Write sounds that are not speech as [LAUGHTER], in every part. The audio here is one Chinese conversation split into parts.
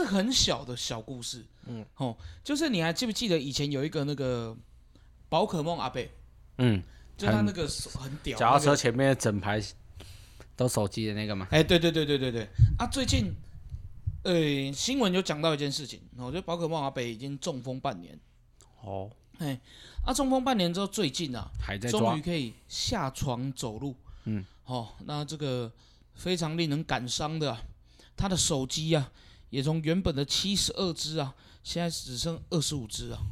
这是很小的小故事，嗯，哦，就是你还记不记得以前有一个那个宝可梦阿贝，嗯，就他那个手很屌，脚踏那个车前面整排都手机的那个嘛，哎，对对对对对对，啊，最近，呃，新闻有讲到一件事情，我觉得宝可梦阿北已经中风半年，哦，哎啊，中风半年之后，最近啊，还在终于，可以下床走路，嗯，哦，那这个非常令人感伤的、啊，他的手机啊，也从原本的七十二只啊，现在只剩二十五只啊，[LAUGHS]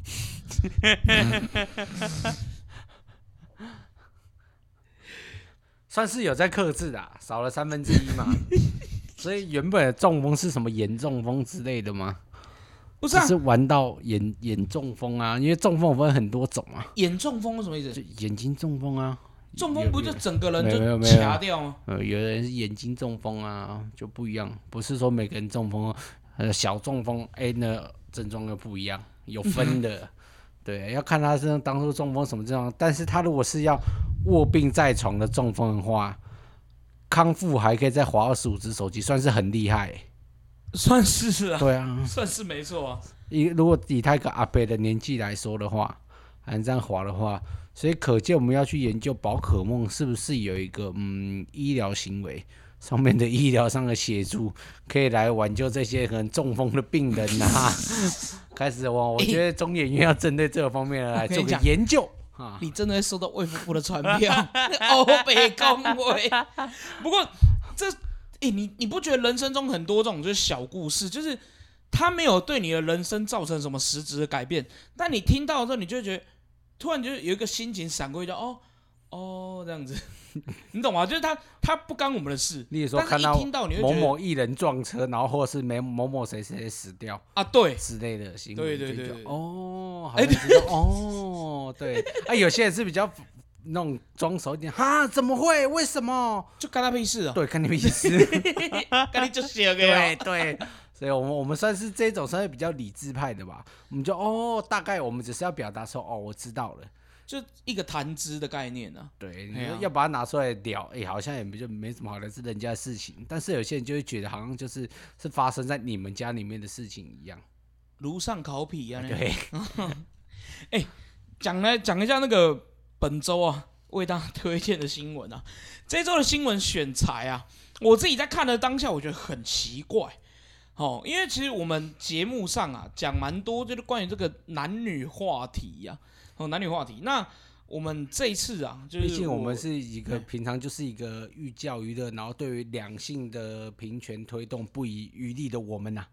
算是有在克制的啊，少了三分之一嘛。[LAUGHS] 所以原本的中风是什么严重风之类的吗？不是啊，是玩到眼眼中风啊，因为中风有分很多种啊，眼中风是什么意就思？眼睛中风啊，中风不就整个人就没有没有。掐掉吗？呃，有的人是眼睛中风啊，就不一样，不是说每个人中风，呃，小中风，哎、那症状又不一样，有分的，[LAUGHS] 对，要看他是当初中风什么症状，但是他如果是要卧病在床的中风的话，康复还可以再划二十五只手机，算是很厉害、欸，算是啊，对啊，算是没错啊。以如果以他一个阿伯的年纪来说的话，还这样划的话，所以可见我们要去研究宝可梦是不是有一个嗯医疗行为上面的医疗上的协助，可以来挽救这些可能中风的病人啊。[LAUGHS] 开始哇，我觉得中研院要针对这个方面来做个研究啊。你真的会收到卫福部的传票，[LAUGHS] 欧北恭维。[LAUGHS] 不过这，诶、你你不觉得人生中很多这种就是小故事，就是他没有对你的人生造成什么实质的改变，但你听到的时候，你就觉得突然就有一个心情闪过去，就哦哦这样子，[LAUGHS] 你懂吗？就是他他不干我们的事，例如说但是一看到听到你某某艺人撞车，然后或者是没某某谁谁谁死掉啊，对，之类的新闻，对对对对哦，[LAUGHS] 好哎像知道哦，对，啊，有些人是比较那种装熟一点，哈，怎么会？为什么？就干他屁事啊，对，看你们意思，[LAUGHS] 干你就写个对呀，对，所以我们我们算是这种算是比较理智派的吧，我们就哦，大概我们只是要表达说，哦，我知道了。就一个谈资的概念呢、对，你要把它拿出来聊，哎、好像也没就没什么好聊，是人家的事情。但是有些人就会觉得好像就是是发生在你们家里面的事情一样。炉上烤皮啊，样对，[LAUGHS] 讲来讲一下那个本周啊为大家推荐的新闻啊，这周的新闻选材啊，我自己在看的当下，我觉得很奇怪哦，因为其实我们节目上啊讲蛮多，就是关于这个男女话题呀、哦男女话题。那我们这一次啊，就是毕竟我们是一个平常就是一个寓教于乐，然后对于两性的平权推动不遗余力的我们呐、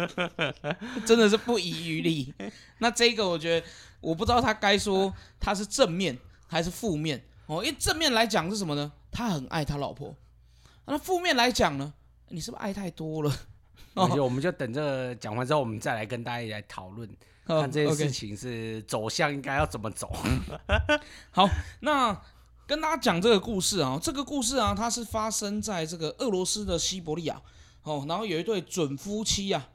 [LAUGHS] 真的是不遗余力。那这个我觉得，我不知道他该说他是正面还是负面哦。因为正面来讲是什么呢？他很爱他老婆。那负面来讲呢？你是不是爱太多了？而且我们就等这个讲完之后，我们再来跟大家一起来讨论，[LAUGHS] 哦看这件事情是走向应该要怎么走。[LAUGHS] 好那跟大家讲这个故事啊，这个故事啊，它是发生在这个俄罗斯的西伯利亚哦，然后有一对准夫妻啊，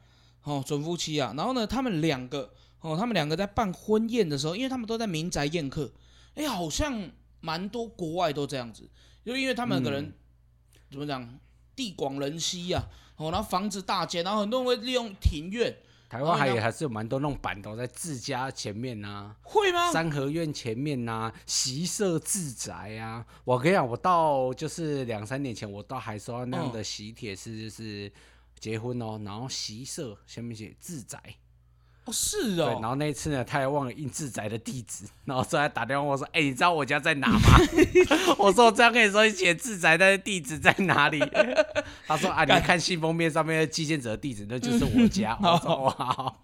哦，准夫妻啊，然后呢，他们两个哦，他们两个在办婚宴的时候，因为他们都在民宅宴客，哎，好像蛮多国外都这样子，就因为他们可能、怎么讲，地广人稀呀、哦，然后房子大间，然后很多人会利用庭院，台湾还有还是有蛮多那种板头在自家前面呐、会吗？三合院前面呐、习社自宅啊。我跟你讲，我到就是两三年前，我到还收到那样的喜帖，是就是结婚哦，然后习社下面写自宅，哦，是对，然哦，后那一次呢，他还忘了印自宅的地址，[LAUGHS] 然后所以他打电话问我说：“哎、你知道我家在哪吗？” [LAUGHS] 我说：“我这样跟你说，你写自宅，但是地址在哪里？” [LAUGHS] 他说：“啊，你看信封面上面的寄件者的地址，那就是我家。”我说：“哇，好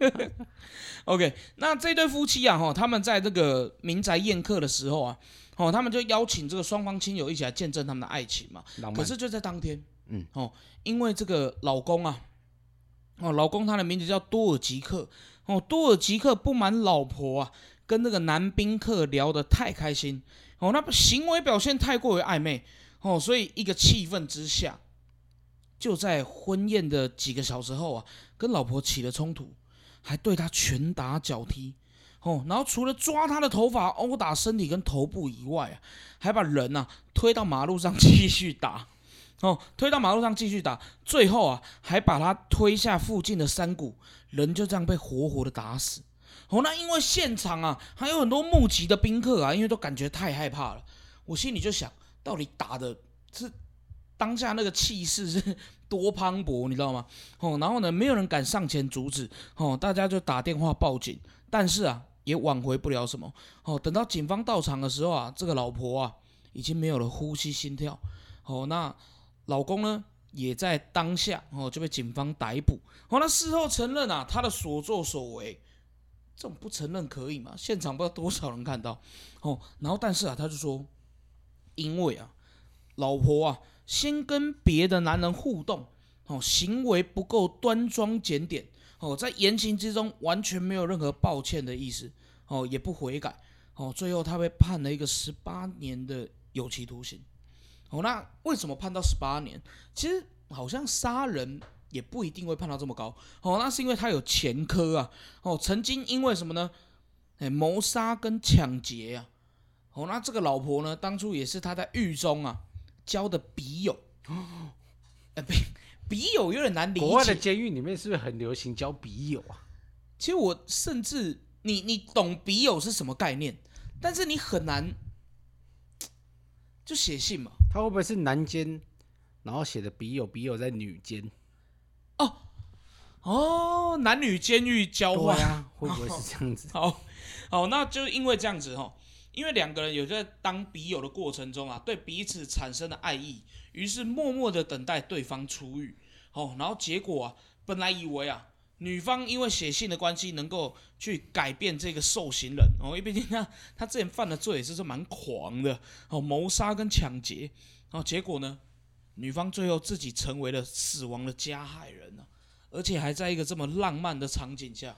OK，那这对夫妻啊，哈，他们在这个民宅宴客的时候啊，哦，他们就邀请这个双方亲友一起来见证他们的爱情嘛。可是就在当天，嗯，哦，因为这个老公啊，哦，老公他的名字叫多尔吉克，哦，多尔吉克不满老婆啊跟那个男宾客聊得太开心，哦，那行为表现太过于暧昧，哦，所以一个气愤之下，就在婚宴的几个小时后啊，跟老婆起了冲突。还对他拳打脚踢，哦，然后除了抓他的头发、殴打身体跟头部以外啊，还把人呐、推到马路上继续打，哦，推到马路上继续打，最后啊还把他推下附近的山谷，人就这样被活活的打死。哦，那因为现场啊还有很多目击的宾客啊，因为都感觉太害怕了，我心里就想，到底打的是当下那个气势是多磅礴，你知道吗？哦，然后呢，没有人敢上前阻止，哦，大家就打电话报警，但是啊也挽回不了什么。哦，等到警方到场的时候啊，这个老婆啊已经没有了呼吸心跳。哦，那老公呢也在当下哦就被警方逮捕。哦，那事后承认啊他的所作所为。这种不承认可以吗？现场不知道多少人看到，哦，然后但是啊，他就说，因为啊，老婆啊，先跟别的男人互动，哦，行为不够端庄检点，哦，在言行之中完全没有任何抱歉的意思，哦，也不悔改，哦，最后他被判了一个十八年的有期徒刑，哦，那为什么判到十八年？其实好像杀人。也不一定会判到这么高哦，那是因为他有前科啊哦，曾经因为什么呢？哎，谋杀跟抢劫啊哦，那这个老婆呢，当初也是他在狱中啊交的笔友，哎，笔笔友有点难理解。国外的监狱里面是不是很流行交笔友啊？其实我甚至你你懂笔友是什么概念，但是你很难就写信嘛。他会不会是男监，然后写的笔友，笔友在女监？哦哦，男女监狱交换啊，会不会是这样子？[LAUGHS] 好，好，那就因为这样子哈，因为两个人有在当笔友的过程中啊，对彼此产生了爱意，于是默默的等待对方出狱。哦，然后结果啊，本来以为啊，女方因为写信的关系能够去改变这个受刑人哦，因为毕竟他他之前犯的罪也是蛮狂的哦，谋杀跟抢劫。然后结果呢？女方最后自己成为了死亡的加害人呢，而且还在一个这么浪漫的场景下，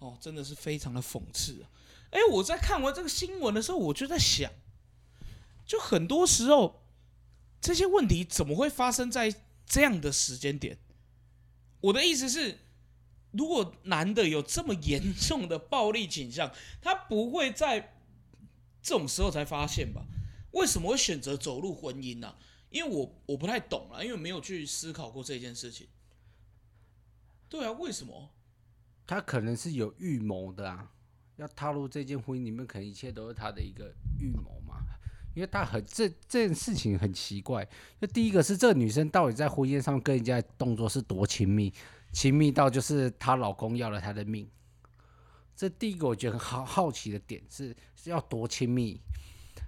哦，真的是非常的讽刺啊！哎，我在看完这个新闻的时候，我就在想，就很多时候这些问题怎么会发生在这样的时间点？我的意思是，如果男的有这么严重的暴力倾向，他不会在这种时候才发现吧？为什么会选择走入婚姻呢？因为我我不太懂了，因为没有去思考过这件事情。对啊，为什么？他可能是有预谋的啊，要踏入这件婚姻里面，可能一切都是他的一个预谋嘛。因为他很这这件事情很奇怪。就第一个是这个女生到底在婚宴上跟人家动作是多亲密，亲密到就是她老公要了她的命。这第一个我觉得很好好奇的点是是要多亲密。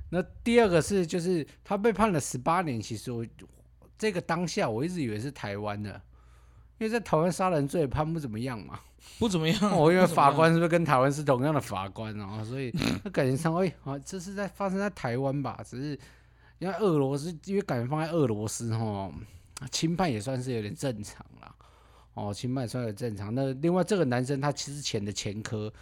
那第二个是，就是她被判了十八年。其实我这个当下，我一直以为是台湾的，因为在台湾杀人罪判不怎么样嘛，不怎么样。我因为法官是不是跟台湾是同样的法官啊？所以 [LAUGHS] 他感觉上，哎，啊，这是在发生在台湾吧？只是因为俄罗斯，因为感觉放在俄罗斯哦，轻判也算是有点正常啦。哦，轻判算有正常。那另外这个男生他其实前的前科。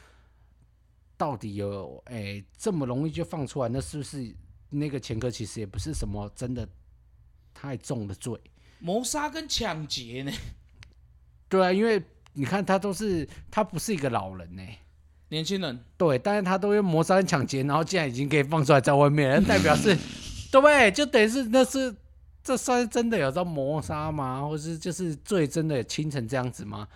到底有诶这么容易就放出来？那是不是那个前科其实也不是什么真的太重的罪？谋杀跟抢劫呢？对啊，因为你看他都是他不是一个老人呢，年轻人。对，但是他都用谋杀跟抢劫，然后竟然已经可以放出来在外面，代表是，[LAUGHS] 对不对？就等于是那是这算是真的有遭谋杀吗？或是就是罪真的轻成这样子吗？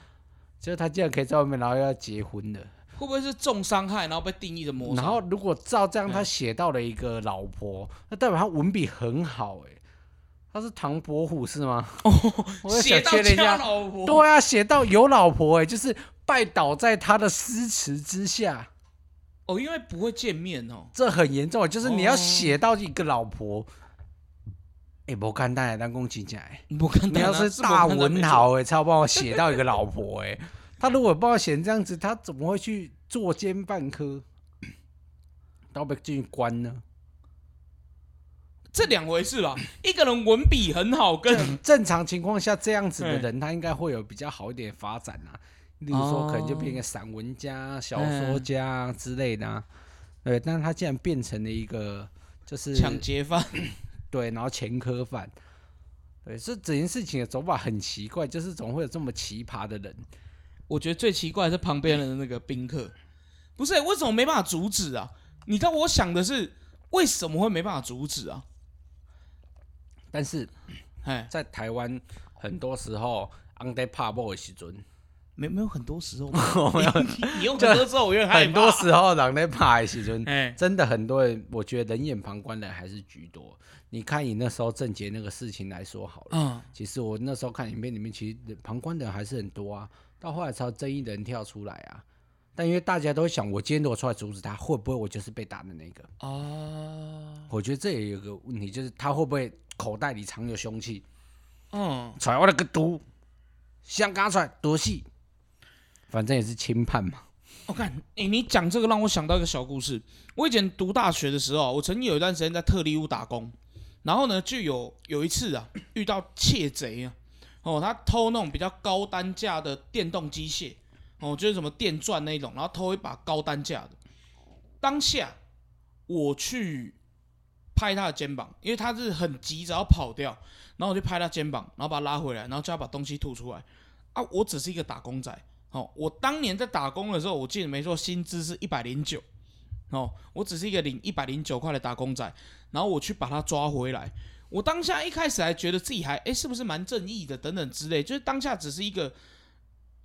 就是他竟然可以在外面，然后要结婚的。会不会是重伤害，然后被定义的谋杀？然后如果照这样，他写到了一个老婆，那代表他文笔很好哎。他是唐伯虎是吗？[LAUGHS] 哦，写到家老婆，对啊，写到有老婆哎，就是拜倒在他的诗词之下。哦，因为不会见面哦，这很严重，就是你要写到一个老婆。哎，不看大当公鸡仔，不看，你要是大文豪哎，才要帮我写到一个老婆哎。他如果帮我写这样子，他怎么会去作奸犯科，到被进去关呢？这两回事吧。一个人文笔很好，跟正常情况下这样子的人，他应该会有比较好一点发展啊。例如说，可能就变个散文家、小说家之类的。对，但是他竟然变成了一个就是抢劫犯，对，然后前科犯。对，这整件事情的走法很奇怪，就是总会有这么奇葩的人。我觉得最奇怪是旁边的那个宾客，不是为什么没办法阻止啊？你知道我想的是为什么会没办法阻止啊？但是哎，在台湾很多时候怕爆的时阵，没没有很多时候，[LAUGHS] 你你用很多时候，我有点害很多怕。时候人在怕的时阵，哎，真的很多人，我觉得冷眼旁观的还是居多。你看你那时候郑杰那个事情来说好了，嗯，其实我那时候看影片里面，其实旁观的人还是很多啊。到后来才有争议的人跳出来啊。但因为大家都想，我今天如果出来阻止他，会不会我就是被打的那个？哦，我觉得这也有个问题，就是他会不会口袋里藏有凶器？嗯，出来我那个毒，香港出来多戏，反正也是轻判嘛。我看，哎，你讲这个让我想到一个小故事。我以前读大学的时候，我曾经有一段时间在特例屋打工，然后呢，就有有一次啊，遇到窃贼啊，哦，他偷那种比较高单价的电动机械，哦，就是什么电钻那种，然后偷一把高单价的。当下我去拍他的肩膀，因为他是很急着要跑掉，然后我就拍他肩膀，然后把他拉回来，然后叫他把东西吐出来。啊，我只是一个打工仔，哦，我当年在打工的时候，我记得没错，薪资是一百零九，哦，我只是一个领一百零九块的打工仔，然后我去把他抓回来。我当下一开始还觉得自己还哎、是不是蛮正义的等等之类，就是当下只是一个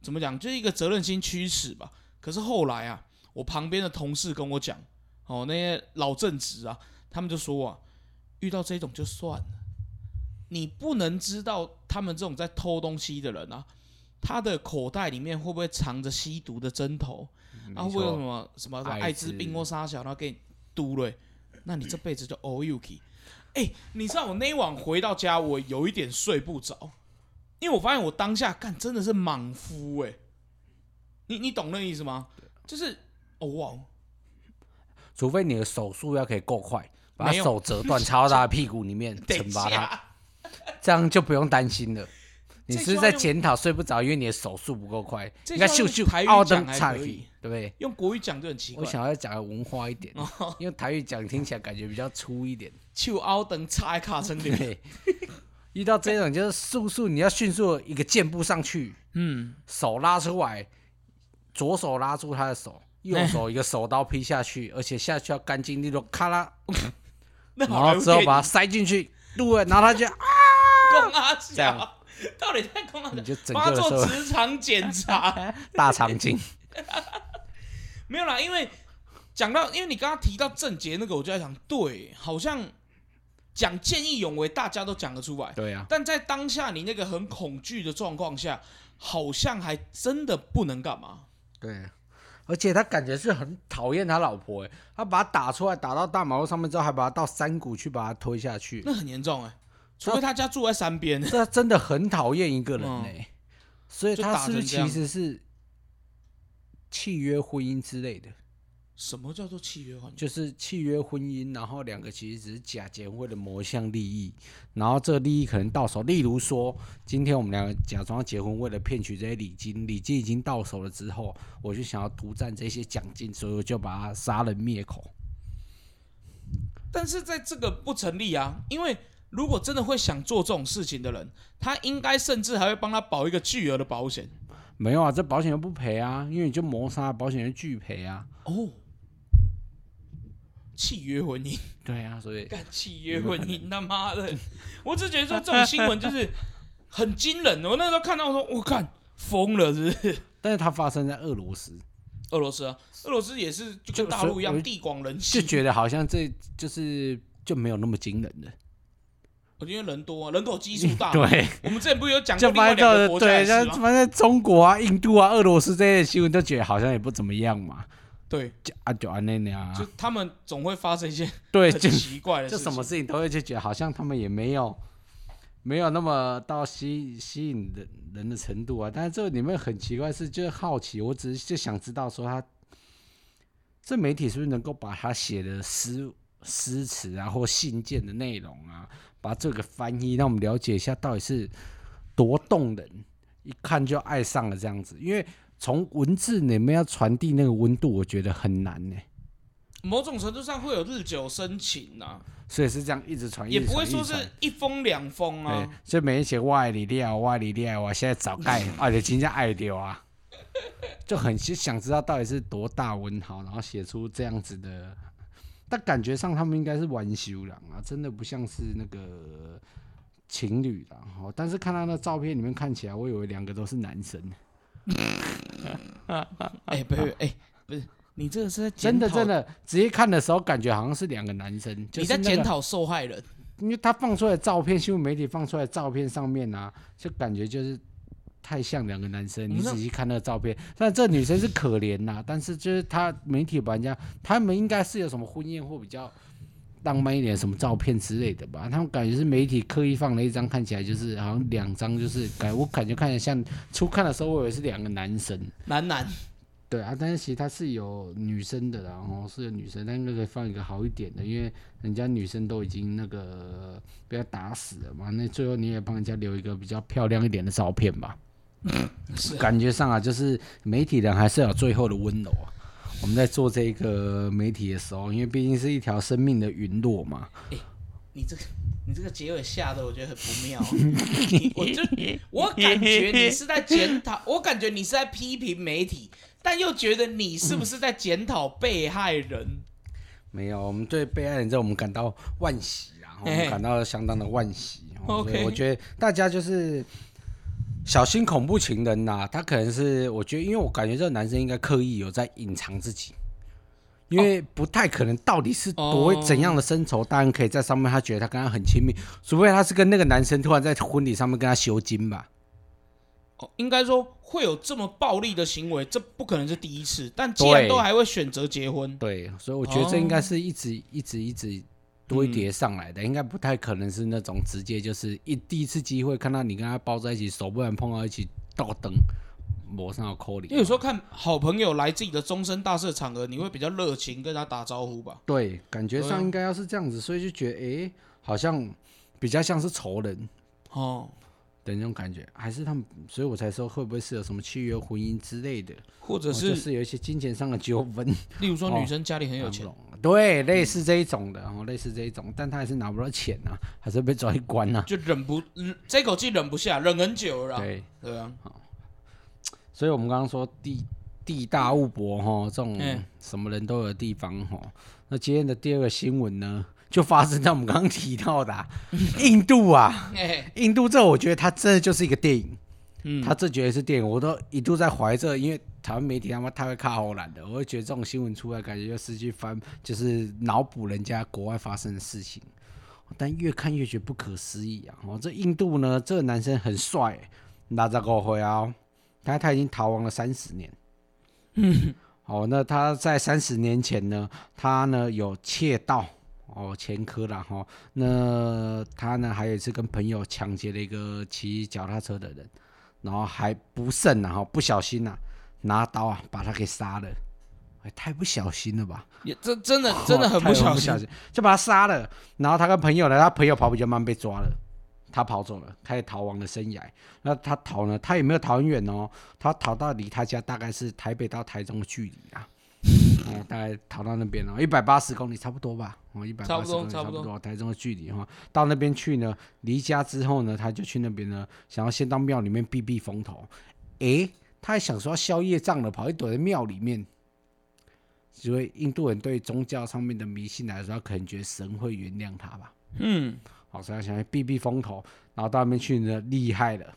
怎么讲，就是一个责任心驱使吧。可是后来啊，我旁边的同事跟我讲，哦，那些老正直啊，他们就说啊，遇到这种就算了，你不能知道他们这种在偷东西的人啊，他的口袋里面会不会藏着吸毒的针头，啊，会不会有什么什么艾艾滋。滋病或啥小，然后给你嘟了，那你这辈子就 all you k 哎、你知道我那一晚回到家，我有一点睡不着，因为我发现我当下干真的是莽夫哎、你你懂那意思吗？就是哦哇，除非你的手速要可以够快，把手折断，插到他的屁股里面 [LAUGHS] 惩罚他，这样就不用担心了。你是是在检讨睡不着，因为你的手速不够快，这应该句话咻咻用台语奥讲还登插去可以，对不对？用国语讲就很奇怪。我想要讲的文化一点，因为台语讲听起来感觉比较粗一点。[LAUGHS] 手凹等插在卡层里面，对，遇到这种就是速速，你要迅速一个箭步上去，[LAUGHS] 嗯，手拉出来，左手拉住他的手，右手一个手刀劈下去，而且下去要干净利落，咔啦，[LAUGHS] 然后之后把它塞进去，对，然后他就啊，这样小，[LAUGHS] 到底在公阿小？你就整帮他做职场检查。[LAUGHS] 大肠镜，[LAUGHS] 没有啦，因为讲到，因为你刚刚提到郑杰那个，我就在想，对，好像讲见义勇为，大家都讲得出来，对啊，但在当下你那个很恐惧的状况下，好像还真的不能干嘛。对。而且他感觉是很讨厌他老婆，哎，他把他打出来，打到大马路上面之后，还把他到山谷去把他推下去，那很严重哎、除非他家住在山边，这真的很讨厌一个人嗯哎、所以他是不是其实是契约婚姻之类的？什么叫做契约婚姻？就是契约婚姻，然后两个其实只是假结婚为了某一项利益，然后这个利益可能到手。例如说，今天我们两个假装结婚，为了骗取这些礼金，礼金已经到手了之后，我就想要独占这些奖金，所以我就把他杀人灭口。但是在这个不成立啊，因为如果真的会想做这种事情的人，他应该甚至还会帮他保一个巨额的保险没有啊，这保险又不赔啊，因为你就谋杀，保险就拒赔啊。哦。契约婚姻，对啊，所以干契约婚姻，他妈的！我只觉得说这种新闻就是很惊人。我那时候看到，我说我看疯了，是不是？但是它发生在俄罗斯，俄罗斯啊，俄罗斯也是就就跟大陆一样地广人稀就，觉得好像这就是就没有那么惊人了。我觉得人多啊，人口基数大。[LAUGHS] 对，我们之前不是有讲过就另外发现到两个国家对？像反正中国啊、印度啊、俄罗斯这些新闻都觉得好像也不怎么样嘛，对，就啊就啊那样就啊，他们总会发生一些 [LAUGHS] 对，奇怪的事就情。什么事情都会就觉得好像他们也没有没有那么到吸吸引人人的程度啊。但是这里面很奇怪是，就是好奇，我只是就想知道说他这媒体是不是能够把他写的诗诗词啊或信件的内容啊，把这个翻译，让我们了解一下到底是多动人，一看就爱上了这样子。因为从文字里面要传递那个温度，我觉得很难呢、某种程度上会有日久生情呐、所以是这样一直传，也不会说是一封两封对啊。，所以每天写我爱你了，我爱你了，我现在早盖，[LAUGHS] 啊，就真正爱掉啊，就很想想知道到底是多大文豪，然后写出这样子的，但感觉上他们应该是玩修了啊，真的不像是那个情侣啦，哦，但是看他那照片里面看起来，我以为两个都是男生。[LAUGHS] 哎，不不，哎，不是，你这个是在真的真，的，直接看的时候感觉好像是两个男生，就你是那个在检讨受害人。因为他放出来的照片，新闻媒体放出来的照片上面啊，就感觉就是太像两个男生。你仔细看那个照片，但这女生是可怜呐、[LAUGHS] 但是就是她媒体把人家，他们应该是有什么婚宴或比较浪漫一点什么照片之类的吧？他们感觉是媒体刻意放了一张，看起来就是好像两张，就是感我感觉看起来像初看的时候，我以为是两个男生。男男，对啊，但是其实他是有女生的啦，然后是有女生，但那个放一个好一点的，因为人家女生都已经那个被他打死了嘛，那最后你也帮人家留一个比较漂亮一点的照片吧。是感觉上啊，就是媒体人还是有最后的温柔啊。我们在做这个媒体的时候，因为毕竟是一条生命的陨落嘛，你这个你这个结尾下的我觉得很不妙。[LAUGHS] 我就我感觉你是在检讨，我感觉你是在批评媒体，但又觉得你是不是在检讨被害人？没有，我们对被害人这我们感到惋惜啊，我嘿嘿们感到相当的惋惜。哦所以 OK 我觉得大家就是小心恐怖情人呐、他可能是我觉得，因为我感觉这个男生应该刻意有在隐藏自己。因为不太可能，到底是多哦怎样的深仇，当然可以在上面，他觉得他跟他很亲密，除非他是跟那个男生突然在婚礼上面跟他修金吧。哦，应该说会有这么暴力的行为，这不可能是第一次。但既然都还会选择结婚，对，所以我觉得这应哦该是一直、一直一直堆叠上来的，应该不太可能是那种直接就是一第一次机会看到你跟他抱在一起，手不然碰到一起倒灯，抹上有扣里。因为有时候看好朋友来自己的终身大事的场合，你会比较热情跟他打招呼吧？对，感觉上应该要是这样子，所以就觉得诶，好像比较像是仇人哦，的那种感觉，还是他们，所以我才说会不会是有什么契约婚姻之类的，或者哦就是有一些金钱上的纠纷。例如说哦女生家里很有钱，对，类似这一种的，哦，类似这一种，但他还是拿不到钱啊，[LAUGHS] 还是被抓去关啊。就忍不忍这口气忍不下，忍很久了啦。对，对啊，所以我们刚刚说地地大物博哈，这种嗯。什么人都有的地方哈。那今天的第二个新闻呢，就发生在我们刚刚提到的、啊、[LAUGHS] 印度啊，哎，印度这我觉得它真的就是一个电影，嗯，它这绝对是电影，我都一度在怀着，因为台湾媒体他妈太会看好懒的，我会觉得这种新闻出来，感觉就失去翻，就是脑补人家国外发生的事情。但越看越觉得不可思议啊！哦，这印度呢，这个男生很帅欸，拿着狗回啊，他他已经逃亡了三十年。嗯，哦，那他在三十年前呢，他呢有窃盗哦前科啦哈，那他呢还有一次跟朋友抢劫了一个骑脚踏车的人，然后还不慎然后不小心呐、拿刀啊把他给杀了，哎，太不小心了吧！也真真的真的很不小心。不小心，就把他杀了。然后他跟朋友呢，他朋友跑比较慢被抓了，他跑走了，开始逃亡的生涯。那他逃呢，他也没有逃很远哦，他逃到离他家大概是台北到台中的距离啊。哦，大概逃到那边了，一百八十公里差不多吧，哦，一百八十公里差差不多台中的距离哈。到那边去呢，离家之后呢，他就去那边呢，想要先到庙里面避避风头。诶，他还想说要宵夜账了，跑去躲在庙里面。所以印度人对宗教上面的迷信来说，他可能觉得神会原谅他吧。嗯，好，所以他想要避避风头，然后到那边去呢，厉害了。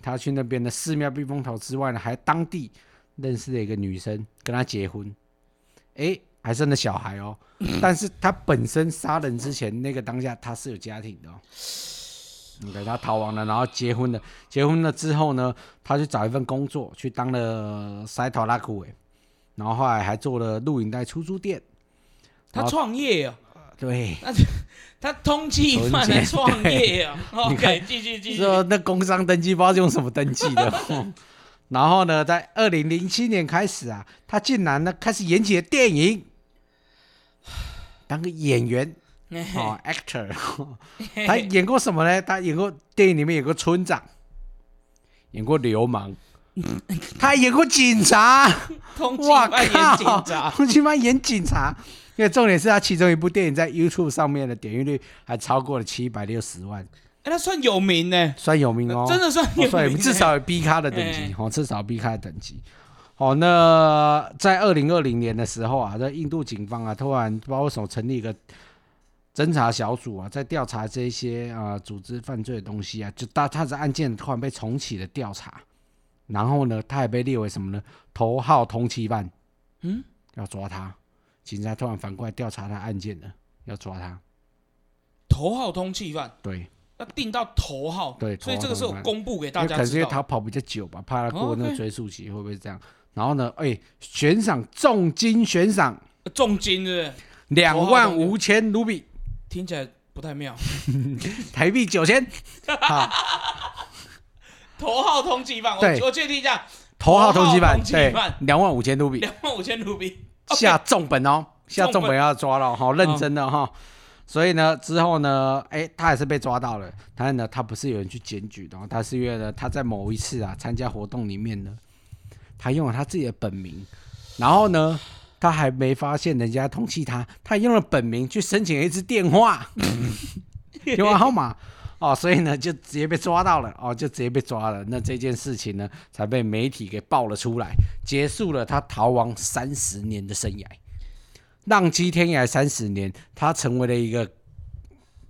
他去那边的寺庙避风头之外呢，还当地认识了一个女生，跟他结婚，诶，还生了小孩哦。[LAUGHS] 但是他本身杀人之前那个当下他是有家庭的哦。OK，他逃亡了，然后结婚了。结婚了之后呢，他去找一份工作，去当了塞头拉库诶，然后后来还做了录影带出租店。他好创业啊，对，[LAUGHS] 他通缉犯来创业啊。[LAUGHS] OK，继续继续。说那工商登记不知道用什么登记的。然后呢，在二零零七年开始啊，他竟然呢开始演起了电影，当个演员 [LAUGHS] 哦，actor。他演过什么呢？他演过电影里面演过村长，演过流氓，[LAUGHS] 他还演过警察。通哇缉犯演靠！警察，通缉犯演警察。因为重点是他其中一部电影在 YouTube 上面的点阅率还超过了七百六十万，哎，他算有名呢，算有名哦。真的算有名，名，至少有 B 咖的等级哎，哦，至少有 B 咖的等级。哦，那在二零二零年的时候啊，在印度警方啊，突然不知道为什么成立一个侦查小组啊，在调查这些啊、组织犯罪的东西啊，就大他的案件突然被重启了调查，然后呢，他也被列为什么呢？头号通缉犯，嗯，要抓他。警察突然反过来调查他案件了，要抓他。头号通缉犯对，要定到头号，对所以这个是有头号通缉犯公布给大家可能是。因为他跑比较久吧，怕他过那哦个追溯期，会不会是这样？然后呢，哎、悬赏重金悬赏重金是？两万五千卢比，听起来不太妙。[LAUGHS] 台币九千，[LAUGHS] 好，头号通缉犯，对我我确定一下，头号通缉犯，对，两万五千卢比，两万五千卢比。下重本哦，下重本要抓了，好认真的哈。所以呢，之后呢，哎，他还是被抓到了。但是呢，他不是有人去检举的哦，他是因为呢，他在某一次啊参加活动里面呢，他用了他自己的本名，然后呢，他还没发现人家通缉他，他用了本名去申请了一支电话，[LAUGHS] 电话号码。哦，所以呢，就直接被抓到了，哦，就直接被抓了。那这件事情呢，才被媒体给爆了出来，结束了他逃亡三十年的生涯，浪迹天涯三十年，他成为了一个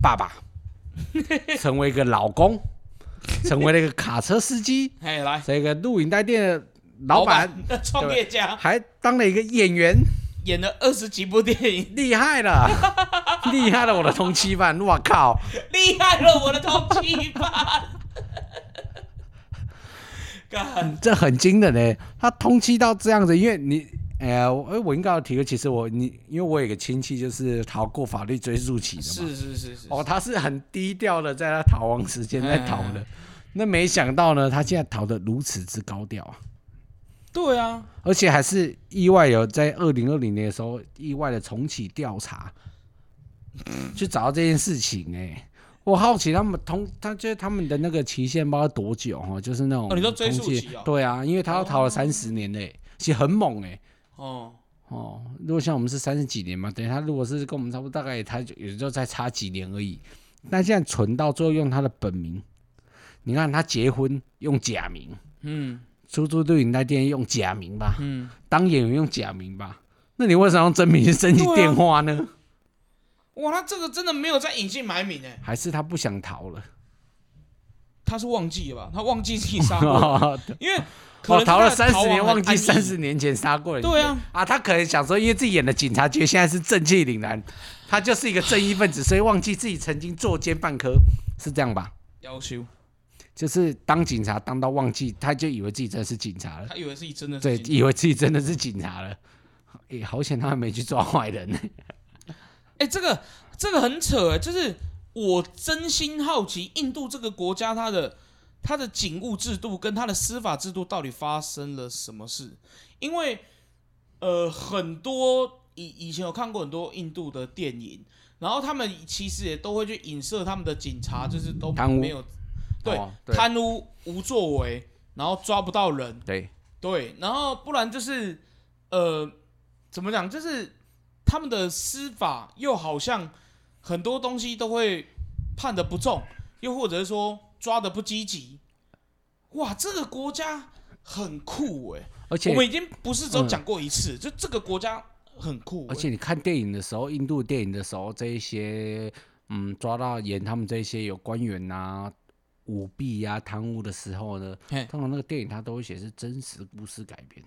爸爸，[LAUGHS] 成为一个老公，成为了一个卡车司机，[LAUGHS] 哎，来，这个录影带店的老板，板、[LAUGHS] 创业家，还当了一个演员，演了二十几部电影，厉害了，厉害了，我的通缉犯，我靠！厉害了我的通缉犯！干，这很惊人嘞，他通缉到这样子，因为你，哎呀，我哎我应该要提个，其实我你，因为我有个亲戚就是逃过法律追诉期的嘛，是是是是，哦，他是很低调的，在他逃亡时间在逃的哎，那没想到呢，他现在逃的如此之高调啊，对啊，而且还是意外有在二零二零年的时候意外的重启调查，去找到这件事情哎、我好奇他们通，他就是他们的那个期限不知道多久哈，就是那种哦你说追溯通缉期哦对啊，因为他要逃了哦三十年嘞、其实很猛哎、哦，哦，如果像我们是三十几年嘛，等于他如果是跟我们差不多，大概他就也就再差几年而已。但现在存到最后用他的本名，你看他结婚用假名，嗯出租录影带店用假名吧，嗯，当演员用假名吧，那你为什么用真名去申请电话呢？哇，他这个真的没有在隐姓埋名哎，还是他不想逃了？他是忘记了吧？他忘记自己杀 [LAUGHS] 因为可能逃了三十年，忘记三十年前杀过人。对啊，啊，他可能想说，因为自己演的警察局现在是正气凛然，他就是一个正义分子，所以忘记自己曾经作奸犯科，是这样吧？要求就是当警察当到忘记，他就以为自己真的是警察了，他以为自己真的对是，警察以为自己真的是警察了。诶、好险他还没去抓坏人呢。[LAUGHS] 哎、这个这个很扯哎，就是我真心好奇，印度这个国家它的它的警务制度跟它的司法制度到底发生了什么事？因为呃，很多以以前有看过很多印度的电影，然后他们其实也都会去影射他们的警察就是都没有对贪污无作为，然后抓不到人，对，对，然后不然就是呃，怎么讲？就是他们的司法又好像很多东西都会判的不重，又或者是说抓的不积极。哇，这个国家很酷哎、而且我们已经不是只有嗯讲过一次，就这个国家很酷、欸，而且你看电影的时候，印度电影的时候，这一些嗯抓到演他们这些有官员呐、舞弊呀、贪污的时候呢，通常那个电影它都会写是真实故事改编。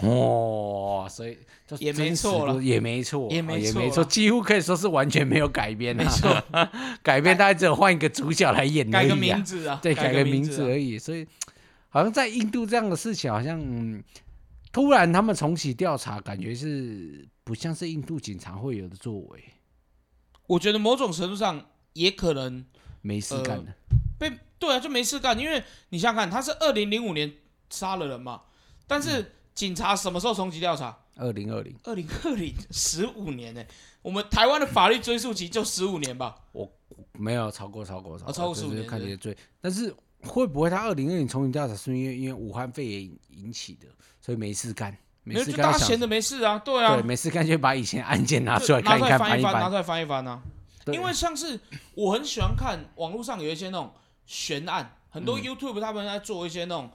哦，所以就也没错了也没错，也没错，没错几乎可以说是完全没有改编啊，没错，[LAUGHS] 改编大概只有换一个主角来演而改个名字啊，对，改个名字而已。所以好像在印度这样的事情，好像、嗯、突然他们重启调查，感觉是不像是印度警察会有的作为，我觉得某种程度上也可能没事干的。被对啊，就没事干，因为你想想看，他是二零零五年杀了人嘛，但嗯是警察什么时候重启调查？二零二零，二零二零十五年呢、我们台湾的法律追诉期就十五年吧？我没有超过，超过，超过，哦超过15就是年是看你的罪。但是会不会他二零二零重启调查是因为因为武汉肺炎引起的，所以没事干，没事干大家闲着没事啊，对啊，对，没事干就把以前案件拿出来看一看，翻拿出来翻翻，拿出。来翻一翻啊。因为像是我很喜欢看网络上有一些那种悬案，很嗯多 YouTube 他们在做一些那种、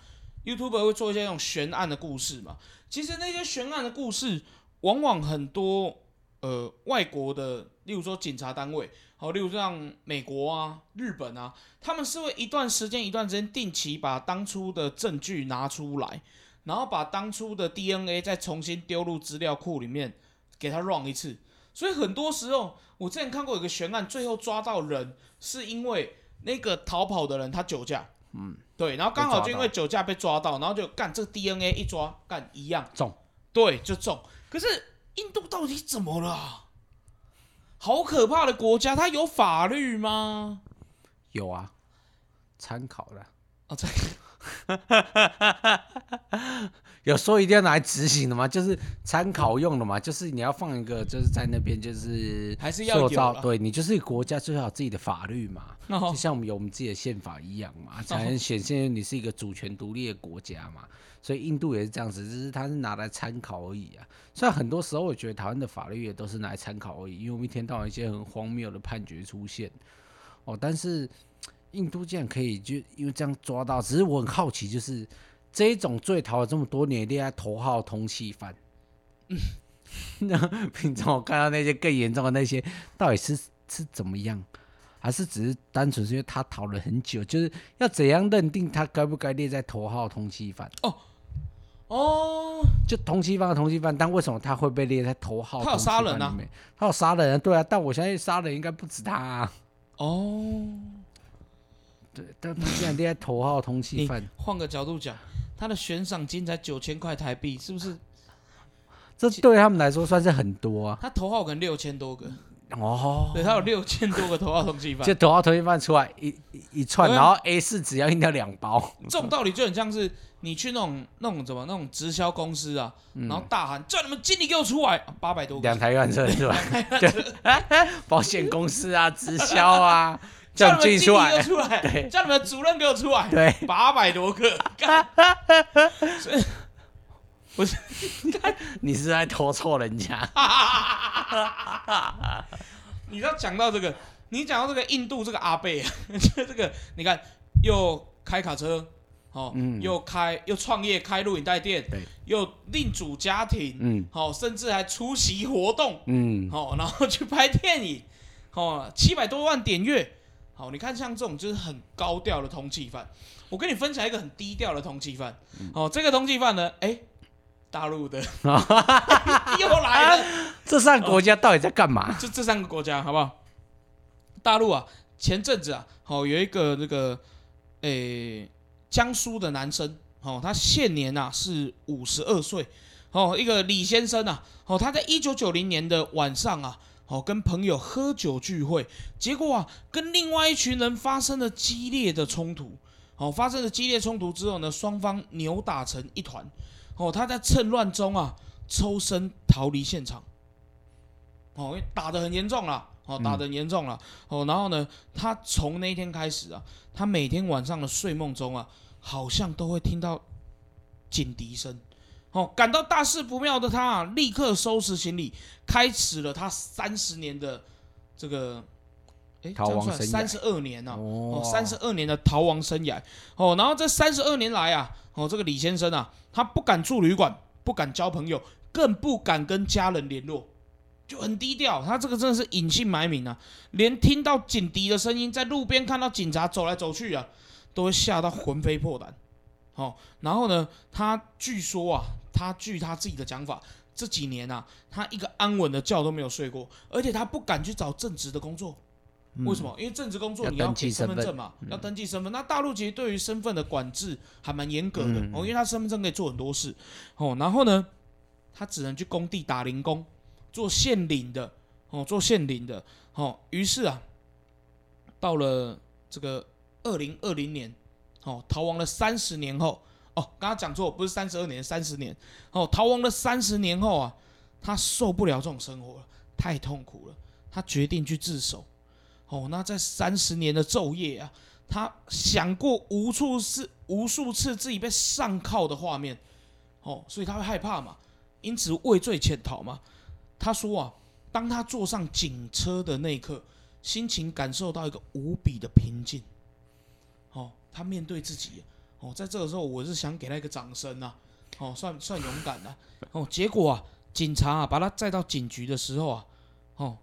YouTube 会做一些那种悬案的故事嘛。其实那些悬案的故事，往往很多呃外国的，例如说警察单位，好，例如像美国啊、日本啊，他们是会一段时间一段时间定期把当初的证据拿出来，然后把当初的 DNA 再重新丢入资料库里面，给他 run 一次。所以很多时候，我之前看过有个悬案，最后抓到人是因为那个逃跑的人他酒驾，嗯，对，然后刚好就因为酒驾被抓到，然后就干这个 DNA 一抓干一样中，对，就中。可是印度到底怎么了啊？好可怕的国家，它有法律吗？有啊，参考了。哦，这 [LAUGHS] 有说一定要拿来执行的吗？就是参考用的嘛，就是你要放一个，就是在那边，就是还是要造，对你就是国家，最好自己的法律嘛，哦就像我们有我们自己的宪法一样嘛，才能显现你是一个主权独立的国家嘛。所以印度也是这样子，只是它是拿来参考而已啊。虽然很多时候我觉得台湾的法律也都是拿来参考而已，因为我们一天到晚一些很荒谬的判决出现哦，但是印度竟然可以就因为这样抓到，只是我很好奇，就是这一种罪逃了这么多年，一定要头号通缉犯。[LAUGHS] 那平常我看到那些更严重的那些，到底是是怎么样？还是只是单纯是因为他逃了很久？就是要怎样认定他该不该列在头号通缉犯？哦哦，就通缉犯和通缉犯，但为什么他会被列在头号？他有杀人啊，他有杀人啊，对啊，但我相信杀人应该不止他、啊。哦，对，但他竟然列在头号通缉犯，换个角度讲，他的悬赏金才九千块台币，是不是？这对他们来说算是很多啊。他头号可能六千多个，哦，对他有六千多个头号通缉犯就。头号通缉犯出来一一一串，然后 A 四只要印掉两包，这种道理就很像是你去那种那种怎么那种直销公司啊，然后大喊叫你们经理给我出来，八百多两台游览车是吧？对，[LAUGHS] 保险公司啊，直销啊，叫叫你们经理给我出来，出来，对。叫你们主任给我出来，对，八百多个，[LAUGHS] 干。不是。[LAUGHS] 你是在拖错人家，[LAUGHS] 你要讲到这个，你讲到这个印度这个阿贝，就这个，你看又开卡车，哦，嗯。又开又创业开录影带店，对，又另组家庭，嗯。好、甚至还出席活动，嗯，好、然后去拍电影，哦，七百多万点阅，好，你看像这种就是很高调的通缉犯，我跟你分享一个很低调的通缉犯，嗯哦，这个通缉犯呢，哎，大陆的 [LAUGHS] 又来了。这三个国家到底在干嘛？这这三个国家好不好？大陆啊，前阵子啊，好、有一个那个，诶、江苏的男生，哦，他现年啊是五十二岁，哦，一个李先生啊，哦，他在一九九零年的晚上啊，哦，跟朋友喝酒聚会，结果啊，跟另外一群人发生了激烈的冲突，哦，发生了激烈冲突之后呢，双方扭打成一团，哦，他在趁乱中啊，抽身逃离现场。哦，因为打得很严重了，哦，打得很严重了，哦，然后呢，他从那一天开始啊，他每天晚上的睡梦中啊，好像都会听到警笛声，哦，感到大事不妙的他啊，立刻收拾行李，开始了他三十年的这个，哎，逃亡生涯三十二年呢、哦哦，三十二年的逃亡生涯，哦，然后这三十二年来啊，哦，这个李先生啊，他不敢住旅馆，不敢交朋友，更不敢跟家人联络。就很低调，他这个真的是隐姓埋名啊，连听到警笛的声音，在路边看到警察走来走去啊，都会吓到魂飞魄胆。哦，然后呢，他据说啊，他据他自己的讲法，这几年啊，他一个安稳的觉都没有睡过，而且他不敢去找正职的工作。为什么？因为正职工作你要身身份份证嘛，要登记身份。那大陆其实对于身份的管制还蛮严格的、嗯哦，因为他身份证可以做很多事哦。然后呢，他只能去工地打零工，做现领的哦，做现领的哦。于是啊，到了这个二零二零年哦，逃亡了三十年后哦，刚刚讲错，不是三十二年，三十年哦，逃亡了三十年后啊，他受不了这种生活了，太痛苦了，他决定去自首。哦，那在三十年的昼夜啊，他想过无数次、无数次自己被上铐的画面，哦，所以他会害怕嘛，因此畏罪潜逃嘛。他说啊，当他坐上警车的那一刻，心情感受到一个无比的平静。哦，他面对自己，哦，在这个时候，我是想给他一个掌声啊，哦，算算勇敢的、哦，结果啊，警察啊把他载到警局的时候啊，哦，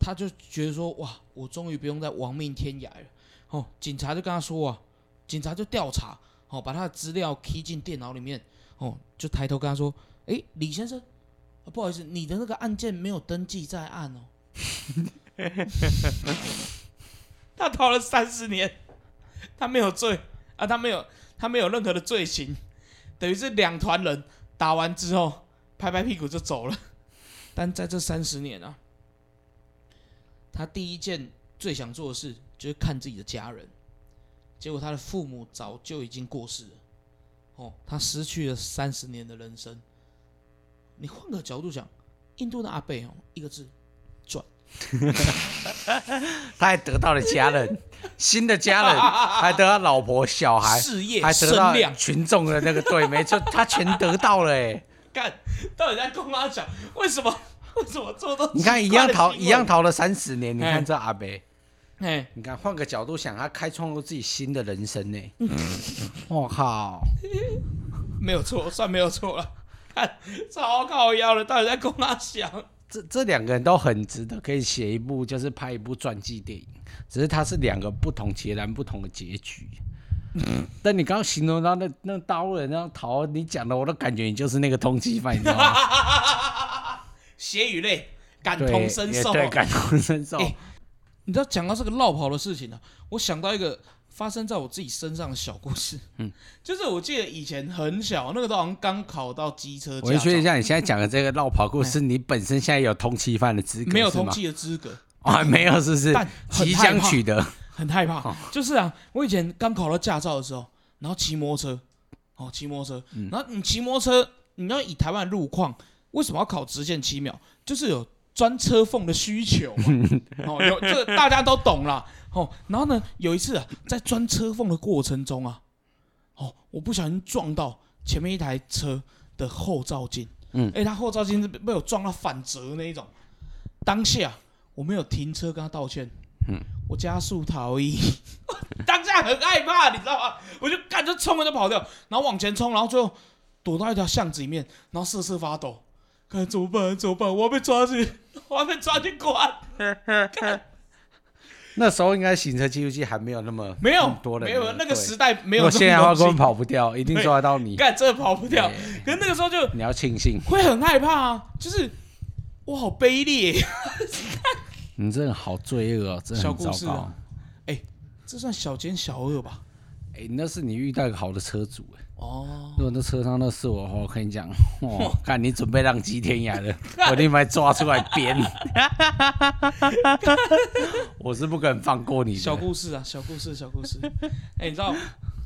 他就觉得说哇，我终于不用再亡命天涯了。哦，警察就跟他说啊，警察就调查，哦，把他的资料 key 进电脑里面，哦，就抬头跟他说，诶，李先生，不好意思，你的那个案件没有登记在案哦。[LAUGHS] 他逃了三十年，他没有罪啊，他没有，他没有任何的罪行，等于是两团人打完之后拍拍屁股就走了。但在这三十年啊，他第一件最想做的事就是看自己的家人，结果他的父母早就已经过世了。哦，他失去了三十年的人生。你换个角度讲，印度的阿贝哦，一个字赚。[LAUGHS] 他还得到了家人，新的家人，[LAUGHS] 还得到老婆、小孩，事业还得到群众的那个对，没错，他全得到了哎。[LAUGHS] 干，到底在跟他讲为什么？为什么这么多？你看一样逃，一样，逃了三十年。你哎看这阿北，哎，你看换个角度想，他开创了自己新的人生呢。我靠，没有错，算没有错了。看，超靠腰的，到底在跟他讲？这这两个人都很值得，可以写一部，就是拍一部传记电影。只是它是两个不同、截然不同的结局。但你刚刚形容到那那刀人那样逃，你讲的我都感觉你就是那个通缉犯，你知道吗？血与泪，感，同身受。也对，感同身受。哎你知道讲到这个绕跑的事情呢、我想到一个发生在我自己身上的小故事。嗯，[LAUGHS] 就是我记得以前很小，那个时候好像刚考到机车我就确认一，下，你现在讲的这个绕跑故事，你本身现在有通缉犯的资格，没有通缉的资格，啊？没有，是不是但？即将取得，很害怕。哦就是啊，我以前刚考到驾照的时候，然后骑摩托车，哦，骑摩托车，嗯然后你骑摩托车，你要以台湾的路况，为什么要考直线七秒？就是有钻车缝的需求嘛，[LAUGHS] 哦，有这个大家都懂啦。哦，然后呢，有一次啊，在钻车缝的过程中啊，哦，我不小心撞到前面一台车的后照镜，嗯哎，他后照镜是被被我撞到反折那一种，当下我没有停车跟他道歉，嗯我加速逃逸，[LAUGHS] 当下很害怕，你知道吗？我就干就冲了就跑掉，然后往前冲，然后最后躲到一条巷子里面，然后瑟瑟发抖，看怎么办？怎么办？我要被抓去，[LAUGHS] 我要被抓去关。[LAUGHS] 那时候应该行车记录器还没有那么没有没有那个时代没有我现在的话根本跑不掉，一定抓得到你。干真的跑不掉。可是那个时候就你要庆幸，会很害怕啊，就是我好卑劣，你真的好罪恶哦，真的小很糟糕故事啊。这算小奸小恶吧？哎，那是你遇到一个好的车主哎。哦，如果那车上那是我的话，我跟你讲，[LAUGHS] 哦，看你准备浪迹天涯了，[LAUGHS] 我立马抓出来编。[LAUGHS] 我是不肯放过你的。小故事啊，小故事，小故事。哎、你知道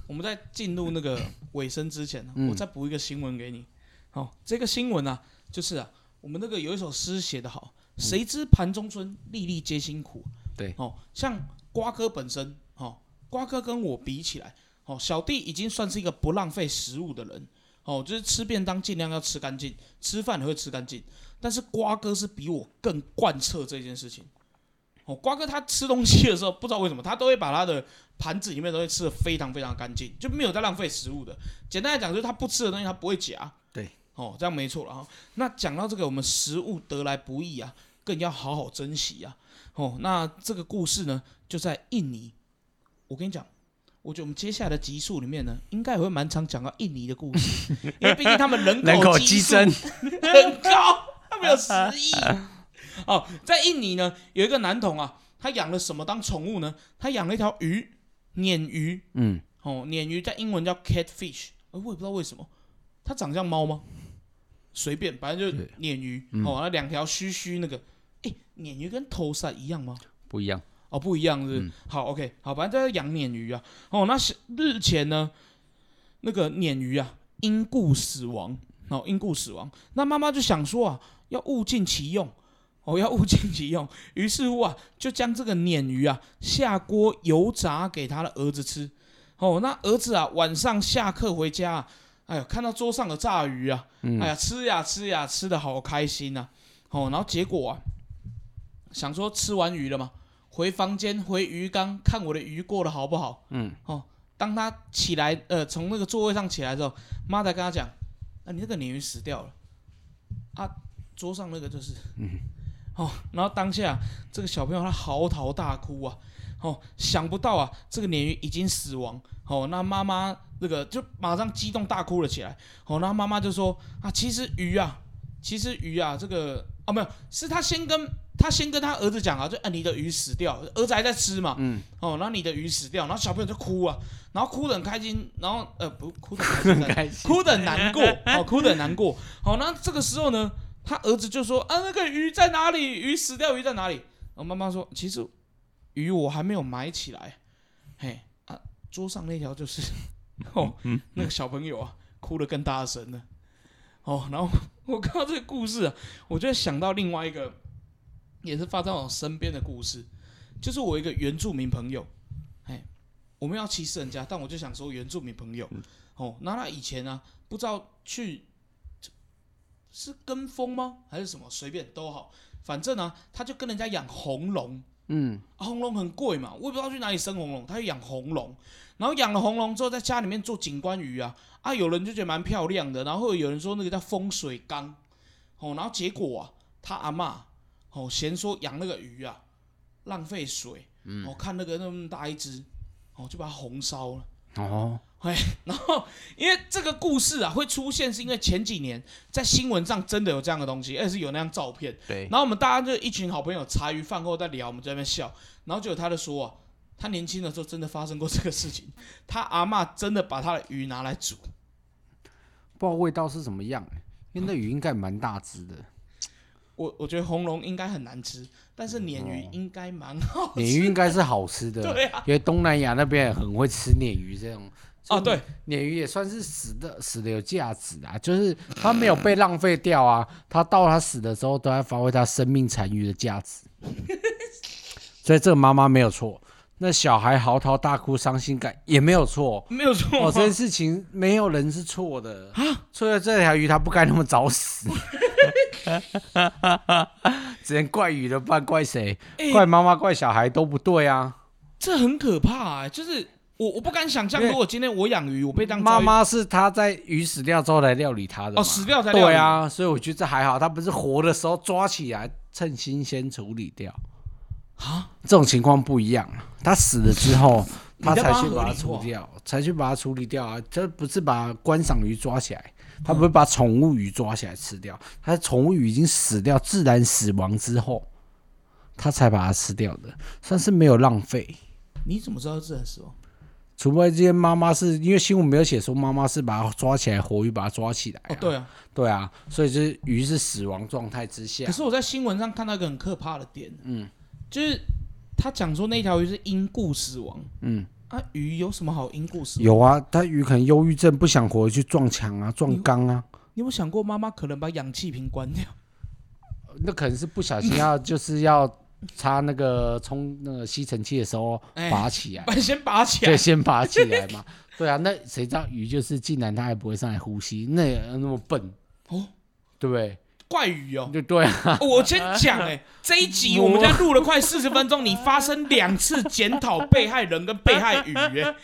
我们在进入那个尾声之前我再补一个新闻给你。好、这个新闻啊，就是啊，我们那个有一首诗写得好，谁知盘中餐，粒粒皆辛苦。对哦，像瓜哥本身，哦，瓜哥跟我比起来，哦，小弟已经算是一个不浪费食物的人。哦，就是吃便当尽量要吃干净，吃饭也会吃干净。但是瓜哥是比我更贯彻这件事情。哦，瓜哥他吃东西的时候，不知道为什么，他都会把他的盘子里面都会吃的非常非常干净，就没有在浪费食物的。简单来讲，就是他不吃的东西他不会夹。对，哦，这样没错了哈。那讲到这个，我们食物得来不易啊，更要好好珍惜啊。哦，那这个故事呢，就在印尼。我跟你讲，我觉得我们接下来的集数里面呢，应该也会蛮常讲到印尼的故事，[LAUGHS] 因为毕竟他们人人口激增，[LAUGHS] 很高，他们有十亿。哦，在印尼呢，有一个男童啊，他养了什么当宠物呢？他养了一条鱼，鲶鱼。嗯，哦，鲶鱼在英文叫 catfish，呃我也不知道为什么，它长像猫吗？随便，反正就是对鲶鱼。嗯哦，那两条须须那个，诶，鲶鱼跟头鳃一样吗？不一样。哦，不一样是是嗯好，OK，好，反正在养鲶鱼啊。哦，那是日前呢，那个鲶鱼啊因故死亡，哦，因故死亡。那妈妈就想说啊，要物尽其用，哦，要物尽其用。于是乎啊，就将这个鲶鱼啊下锅油炸给他的儿子吃。哦，那儿子啊晚上下课回家、啊，哎呀，看到桌上的炸鱼啊，嗯哎呀，吃呀吃呀，吃的好开心呐、哦，然后结果啊，想说吃完鱼了嘛，回房间回鱼缸看我的鱼过得好不好。嗯，哦，当他起来，呃，从那个座位上起来之后，妈才跟他讲，啊，你那个鲶鱼死掉了。啊，桌上那个就是，嗯。哦，然后当下这个小朋友他嚎啕大哭啊，哦，想不到啊，这个鲶鱼已经死亡，哦，那妈妈那个就马上激动大哭了起来，哦，那妈妈就说啊，其实鱼啊，其实鱼啊，这个哦没有，是他先跟他先跟他儿子讲啊，就啊你的鱼死掉，儿子还在吃嘛，嗯，哦，然后你的鱼死掉，然后小朋友就哭啊，然后哭得很开心，然后呃不 [LAUGHS] 哭得很开心，哭得很难过，[LAUGHS] 哦，哭得很难过。好，那这个时候呢，他儿子就说啊，那个鱼在哪里？鱼死掉，鱼在哪里？然后妈妈说，其实鱼我还没有埋起来，嘿啊，桌上那条就是，[LAUGHS] 哦，那个小朋友啊，哭得更大声了。哦，然后我看到这个故事啊，我就想到另外一个，也是发生在我身边的故事，就是我一个原住民朋友，哎，我们要歧视人家，但我就想说原住民朋友，哦，那他以前呢、不知道去是跟风吗，还是什么，随便都好，反正呢、他就跟人家养红龙，嗯，啊，红龙很贵嘛，我也不知道去哪里生红龙，他就养红龙，然后养了红龙之后，在家里面做景观鱼啊，啊，有人就觉得蛮漂亮的，然后有人说那个叫风水缸，哦，然后结果啊，他阿嬷哦嫌说养那个鱼啊浪费水，哦，看那个那么大一只，哦，就把它红烧了。[LAUGHS] 哦，然后，因为这个故事啊会出现，是因为前几年在新闻上真的有这样的东西，而且是有那张照片。对，然后我们大家就一群好朋友茶余饭后在聊，我们在那边笑，然后就有他就说啊，他年轻的时候真的发生过这个事情，他阿嬷真的把他的鱼拿来煮，不知道味道是怎么样、欸，因为那鱼应该蛮大只的，我我觉得红龙应该很难吃，但是鲶鱼应该蛮好吃。鲶鱼应该是好吃的，[LAUGHS] 对啊，因为东南亚那边也很会吃鲶鱼这种。哦对，鲶鱼也算是死的，死的有价值啊，就是它没有被浪费掉啊，它到它死的时候都在发挥它生命残余的价值。[LAUGHS] 所以这个妈妈没有错，那小孩嚎啕大哭、伤心感也没有错。没有错。哦，啊，这件事情没有人是错的。啊？错在这条鱼它不该那么早死，[LAUGHS] [LAUGHS] 只能怪鱼了，不然怪谁？哎怪妈妈、怪小孩都不对啊。这很可怕哎、就是我我不敢想象，如果今天我养鱼，我被当妈妈是她在鱼死掉之后来料理它的哦死掉才对啊，所以我觉得这还好，她不是活的时候抓起来趁新鲜处理掉啊，这种情况不一样，她死了之后。他才去把它处理掉，才去把它处理掉啊！这不是把观赏鱼抓起来，他不会把宠物鱼抓起来吃掉，他宠物鱼已经死掉，自然死亡之后，他才把它吃掉的，算是没有浪费。你怎么知道自然死亡？除非这些妈妈是因为新闻没有写说妈妈是把它抓起来活鱼把它抓起来、哦，对啊，对啊，所以就是鱼是死亡状态之下。可，是我在新闻上看到一个很可怕的点，嗯，就是他讲说那条鱼是因故死亡，嗯，啊，鱼有什么好因故事？有啊，它鱼可能忧郁症不想活，去撞墙啊、撞缸啊，你有没有想过妈妈可能把氧气瓶关掉？[LAUGHS] 那可能是不小心要就是要插那个充那个吸尘器的时候哎拔起来，把 [LAUGHS] 先拔起来对，先拔起来嘛。[LAUGHS] 对啊，那谁知道鱼就是竟然它还不会上来呼吸，那也那么笨哦，对不对？怪鱼哦。对对啊，哦我先讲哎、这一集我们现在录了快四十分钟，[LAUGHS] 你发生两次检讨被害人跟被害鱼哎、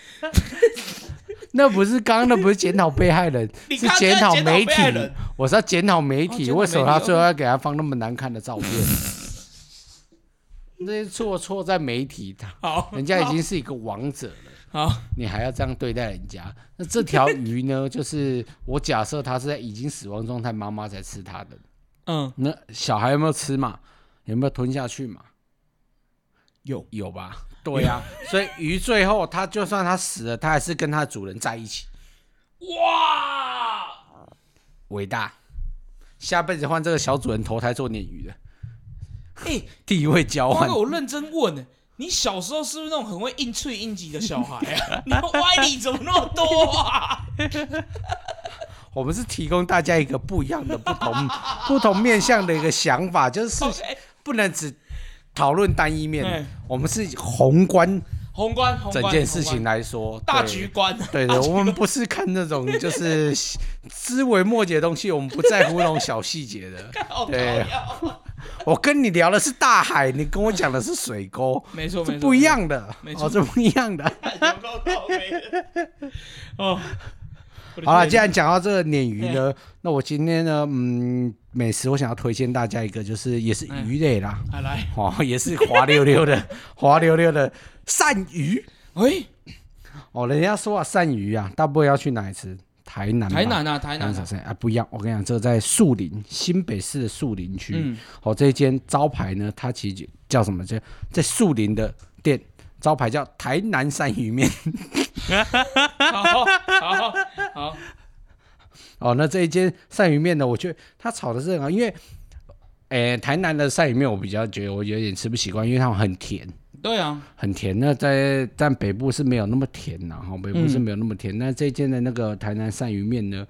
[LAUGHS] 那不是刚刚那不是检讨被害人，[LAUGHS] 是检讨媒体。我是要检讨媒哦体，为什么他最后要给他放那么难看的照片？那些错错在媒体，他好，人家已经是一个王者了。好，你还要这样对待人家？那这条鱼呢？就是我假设它是在已经死亡状态，妈妈才吃它的。嗯，那小孩有没有吃嘛？有没有吞下去嘛？有有吧？对呀、[LAUGHS] 所以鱼最后它就算它死了，它还是跟它的主人在一起，哇，伟大。下辈子换这个小主人投胎做鲶鱼的，哎、[LAUGHS] 地位交换。我认真问呢、你小时候是不是那种很会应脆应急的小孩啊？[LAUGHS] 你的歪理怎么那么多啊？我们是提供大家一个不一样的、不同 [LAUGHS] 不同面向的一个想法，就是 [LAUGHS] 不能只讨论单一面哎，我们是宏观宏观，宏观整件事情宏观。来说，大对局观，对对，我们不是看那种 [LAUGHS] 就是枝微末节的东西，我们不在乎那种小细节的。好对。我跟你聊的是大海，你跟我讲的是水沟，没错，没错，这不一样的。没，错哦，这不一样的。有够倒霉的。哦，好了，既然讲到这个鲶鱼呢，那我今天呢，嗯，美食我想要推荐大家一个，就是也是鱼类啦，来来，哦，也是滑溜溜的，[LAUGHS] 滑溜溜的鳝鱼。喂，哦，人家说啊，鳝鱼啊，大部分要去哪里吃？台南。台南啊，台南啊，不一样。我跟你讲，这个在树林，新北市的树林区。嗯，哦，这一间招牌呢，它其实叫什么？叫在树林的店，招牌叫台南鳝鱼面。好好好，哦，那这一间鳝鱼面呢，我觉得它炒的是很好，因为，诶、台南的鳝鱼面我比较觉得我有点吃不习惯，因为它们很甜，对啊，很甜。那在但北部是没有那么甜呐，哈，北部是没有那么甜。那这一间的那个台南鳝鱼面呢，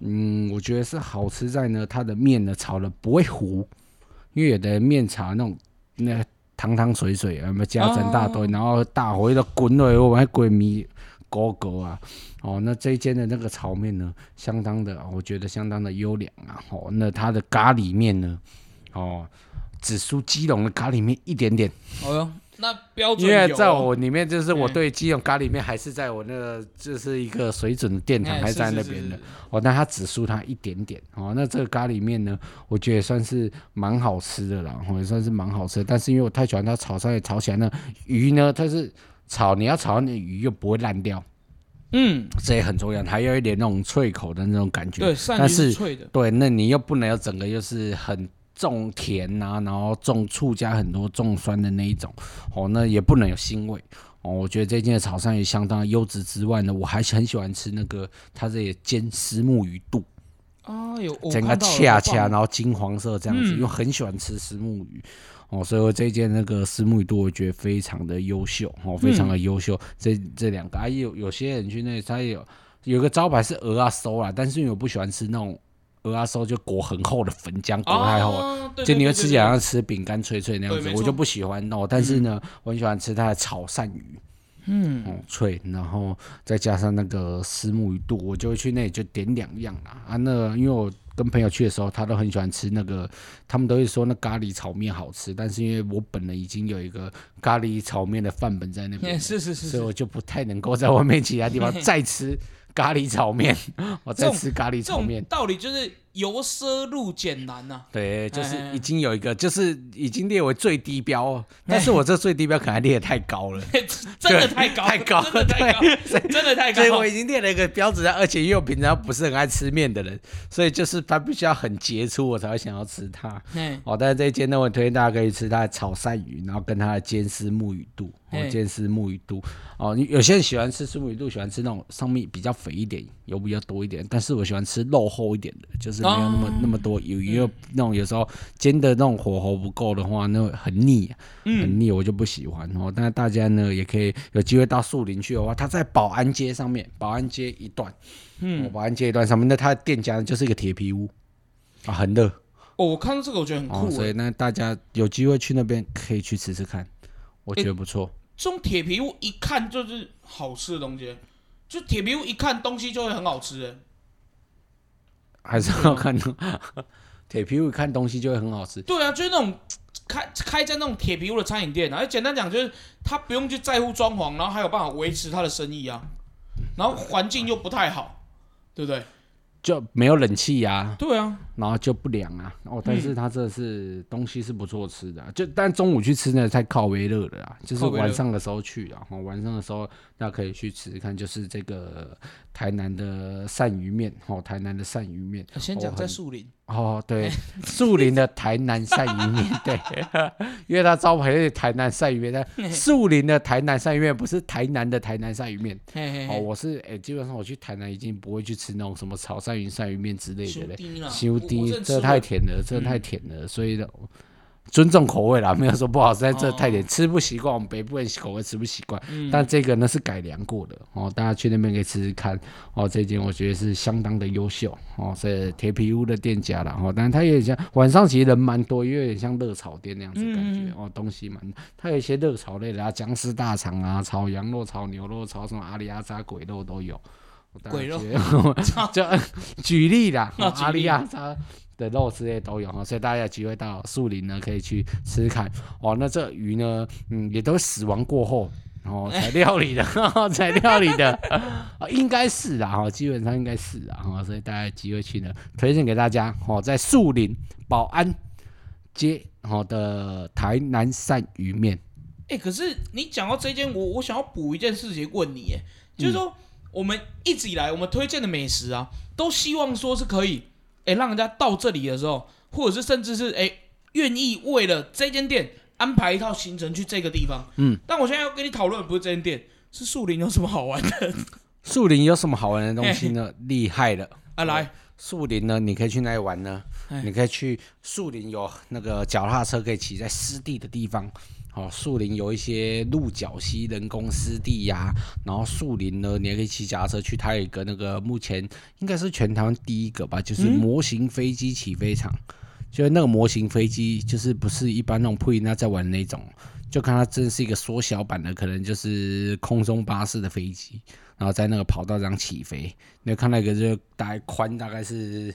嗯，我觉得是好吃在呢，它的面呢炒的不会糊，因为有的面炒那种那汤汤水水，有没有加成大堆，然后大火都滚落来，我还鬼迷狗狗啊。哦，那这一间的那个炒面呢，相当的，我觉得相当的优良啊。哦，那它的咖喱面呢，哦，只输基隆的咖喱面一点点。哦哟，那标准因为在我里面，就是我嗯对基隆咖喱面还是在我那个就是一个水准的殿堂，哎还在那边的。哦，但它只输它一点点。哦，那这个咖喱面呢，我觉得也算是蛮好吃的啦，哦，也算是蛮好吃的。但是因为我太喜欢它炒上来炒起来呢，鱼呢它是炒，你要炒那鱼又不会烂掉，嗯，这也很重要，还有一点那种脆口的那种感觉。对，但是是脆的，对，那你又不能有整个又是很重甜呐、然后种醋加很多重酸的那一种，哦，那也不能有腥味。哦，我觉得这间的炒饭也相当优质之外呢，我还很喜欢吃那个它这里煎丝木鱼肚，啊，有整个恰恰，然后金黄色这样子，嗯因为很喜欢吃丝木鱼。哦，所以我这一件那个丝木鱼肚，我觉得非常的优秀，哦，非常的优秀。这这两个，啊，有有些人去那里，他有有个招牌是鹅啊收啦，但是因为我不喜欢吃那种鹅啊收，就裹很厚的粉浆，裹太厚了。哦，对就你会吃起来像吃饼干脆脆那样子，我就不喜欢哦。但是呢，我很喜欢吃它的炒鳝鱼，嗯，哦脆，然后再加上那个丝木鱼肚，我就会去那里就点两样啦。啊，那因为我跟朋友去的时候，他都很喜欢吃那个，他们都会说那咖喱炒面好吃，但是因为我本人已经有一个咖喱炒面的范本在那边 [LAUGHS] 是是是，所以我就不太能够在外面其他地方 [LAUGHS] 再吃咖喱炒面，我在吃咖喱炒面。道理就是由奢入俭难呐，对，就是哎已经有一个，就是已经列为最低标哦，但是我这最低标可能列的太高了，[LAUGHS] 真的太高，太高真的太高，真的太高所以。我已经列了一个标准，而且因为我平常不是很爱吃面的人，所以就是它必须要很杰出，我才会想要吃它。哦，但是这一间呢，我推荐大家可以吃它的炒鳝鱼，然后跟它的煎丝木鱼肚，哦，煎丝木鱼肚。哦，你有些人喜欢吃丝木鱼肚，喜欢吃那种上面比较肥一点，油比较多一点，但是我喜欢吃肉厚一点的，就是没有那么、哦那么多油，因为那种有时候煎的那种火候不够的话，那会很腻、很腻，我就不喜欢哦。但是大家呢，也可以有机会到树林去的话，它在保安街上面，保安街一段，嗯，保安街一段上面，那它的店家呢就是一个铁皮屋，啊，很热。哦，我看到这个我觉得很哦，酷欸，所以那大家有机会去那边可以去吃吃看，我觉得不错。这种铁皮屋一看就是好吃的东西，就铁皮屋一看东西就会很好吃的。还是要看 [LAUGHS] 铁皮屋看东西就会很好吃。对啊，就是那种开开在那种铁皮屋的餐饮店啊，简单讲就是他不用去在乎装潢，然后还有办法维持他的生意啊，然后环境又不太好，对不对？就没有冷气呀、对啊，然后就不凉啊。哦，但嗯是它这是东西是不错吃的啊、就但中午去吃呢太靠微热了啊，就是晚上的时候去啊。哦，晚上的时候大家可以去吃吃看，就是这个台南的鳝鱼面哦，台南的鳝鱼面。先讲在树林，哦，对，[LAUGHS] 树林的台南鳝鱼面，[LAUGHS] 对，因为它招牌是台南鳝鱼面，但树林的台南鳝鱼面不是台南的台南鳝鱼面。哦，嘿嘿嘿，我是哎、基本上我去台南已经不会去吃那种什么炒鳝鱼、鳝鱼面之类的嘞，修低啦，修低我我真的，吃这太甜了，这太甜了，所以呢。尊重口味啦，没有说不好吃，但这太甜，吃不习惯。我们北部人口味吃不习惯，嗯但这个呢是改良过的哦，大家去那边可以吃吃看哦。这间我觉得是相当的优秀哦，是铁皮屋的店家啦哦，但是它有点像晚上其实人蛮多，因为有点像热炒店那样子感觉、嗯哦，东西蛮，它有一些热炒类的啊，僵尸大肠啊，炒羊肉、炒牛肉、炒什么阿里阿扎鬼肉都有。鬼肉 [LAUGHS] 就举例啦，[LAUGHS] 阿里阿扎的肉之类都有哈，所以大家有机会到树林呢，可以去吃吃看。哦。那这鱼呢，嗯，也都死亡过后哦，[LAUGHS] 才料理的，才料理的，啊，应该是啊，哈，基本上应该是啊，哈，所以大家有机会去呢，推荐给大家，哦，在树林保安街，好的台南鳝鱼面，哎、可是你讲到这间，我我想要补一件事情问你，哎，就是说、我们一直以来我们推荐的美食啊，都希望说是可以，哎、让人家到这里的时候，或者是甚至是哎愿意为了这间店安排一套行程去这个地方，嗯，但我现在要跟你讨论不是这间店，是树林有什么好玩的树林有什么好玩的东西呢？[LAUGHS] 厉害了。啊？来，树林呢，你可以去那里玩呢哎？你可以去树林有那个脚踏车可以骑在湿地的地方。哦、树林有一些鹿角溪人工湿地呀、然后树林呢，你也可以骑脚踏车去。它有一个那个目前应该是全台湾第一个吧，就是嗯模型飞机起飞场。就是那个模型飞机，就是不是一般那种普林那在玩那种，就看它真的是一个缩小版的，可能就是空中巴士的飞机，然后在那个跑道上起飞。你有看到一个就大概宽大概是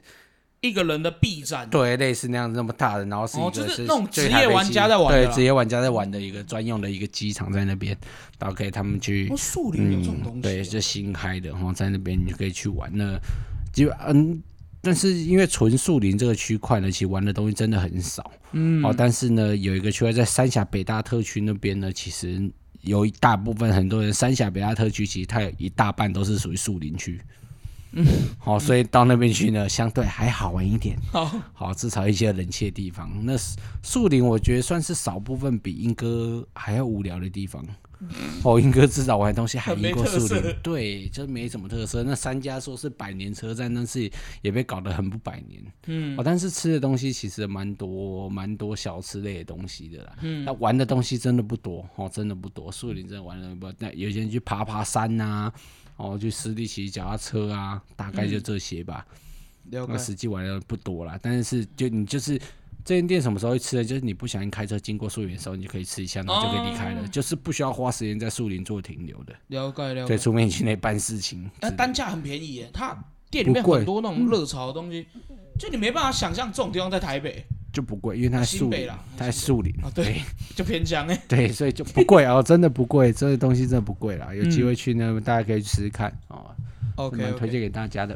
一个人的臂展，对类似那样子那么大的，然后是一哦个就是那种职业玩家在玩的对职业玩家在玩的一个专用的一个机场在那边，然后给他们去哦，树林有这种东西、嗯，对，就新开的，然后在那边你就可以去玩。那就嗯，但是因为纯树林这个区块呢，其实玩的东西真的很少。嗯，哦，但是呢，有一个区块在三峡北大特区那边呢，其实有一大部分很多人三峡北大特区，其实它有一大半都是属于树林区。嗯，好、所以到那边去呢，相对还好玩一点。好，好，至少一些人气的地方。那树林，我觉得算是少部分比莺歌还要无聊的地方。哦，英哥至少玩的东西还没赢过树林，对，就是没什么特色。那三家说是百年车站，但是也被搞得很不百年。嗯哦，但是吃的东西其实蛮多，蛮多小吃类的东西的啦。嗯，那玩的东西真的不多，哦，真的不多。树林真的玩的不多，那有些人去爬爬山呐、哦，去湿地骑脚踏车啊，大概就这些吧。那实际玩的不多啦，但是就你就是这间店什么时候会吃呢，就是你不小心开车经过树林的时候，你就可以吃一下，然后就可以离开了，哦就是不需要花时间在树林做停留的。了解了对，解。除非你去那办事情之那类的。单价很便宜耶，它店里面不贵很多那种热潮的东西，就你没办法想象这种地方在台北就不贵，因为它在树林新北啦，它在树林啊，对，就偏乡哎。[LAUGHS] 对，所以就不贵哦，真的不贵，这些东西真的不贵啦。有机嗯会去呢，大家可以去试试看哦，是 OK 推荐给大家的。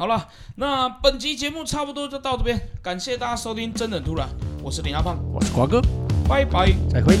好了，那本集节目差不多就到这边，感谢大家收听《真的很突然》，我是林阿胖，我是瓜哥，拜拜。再会。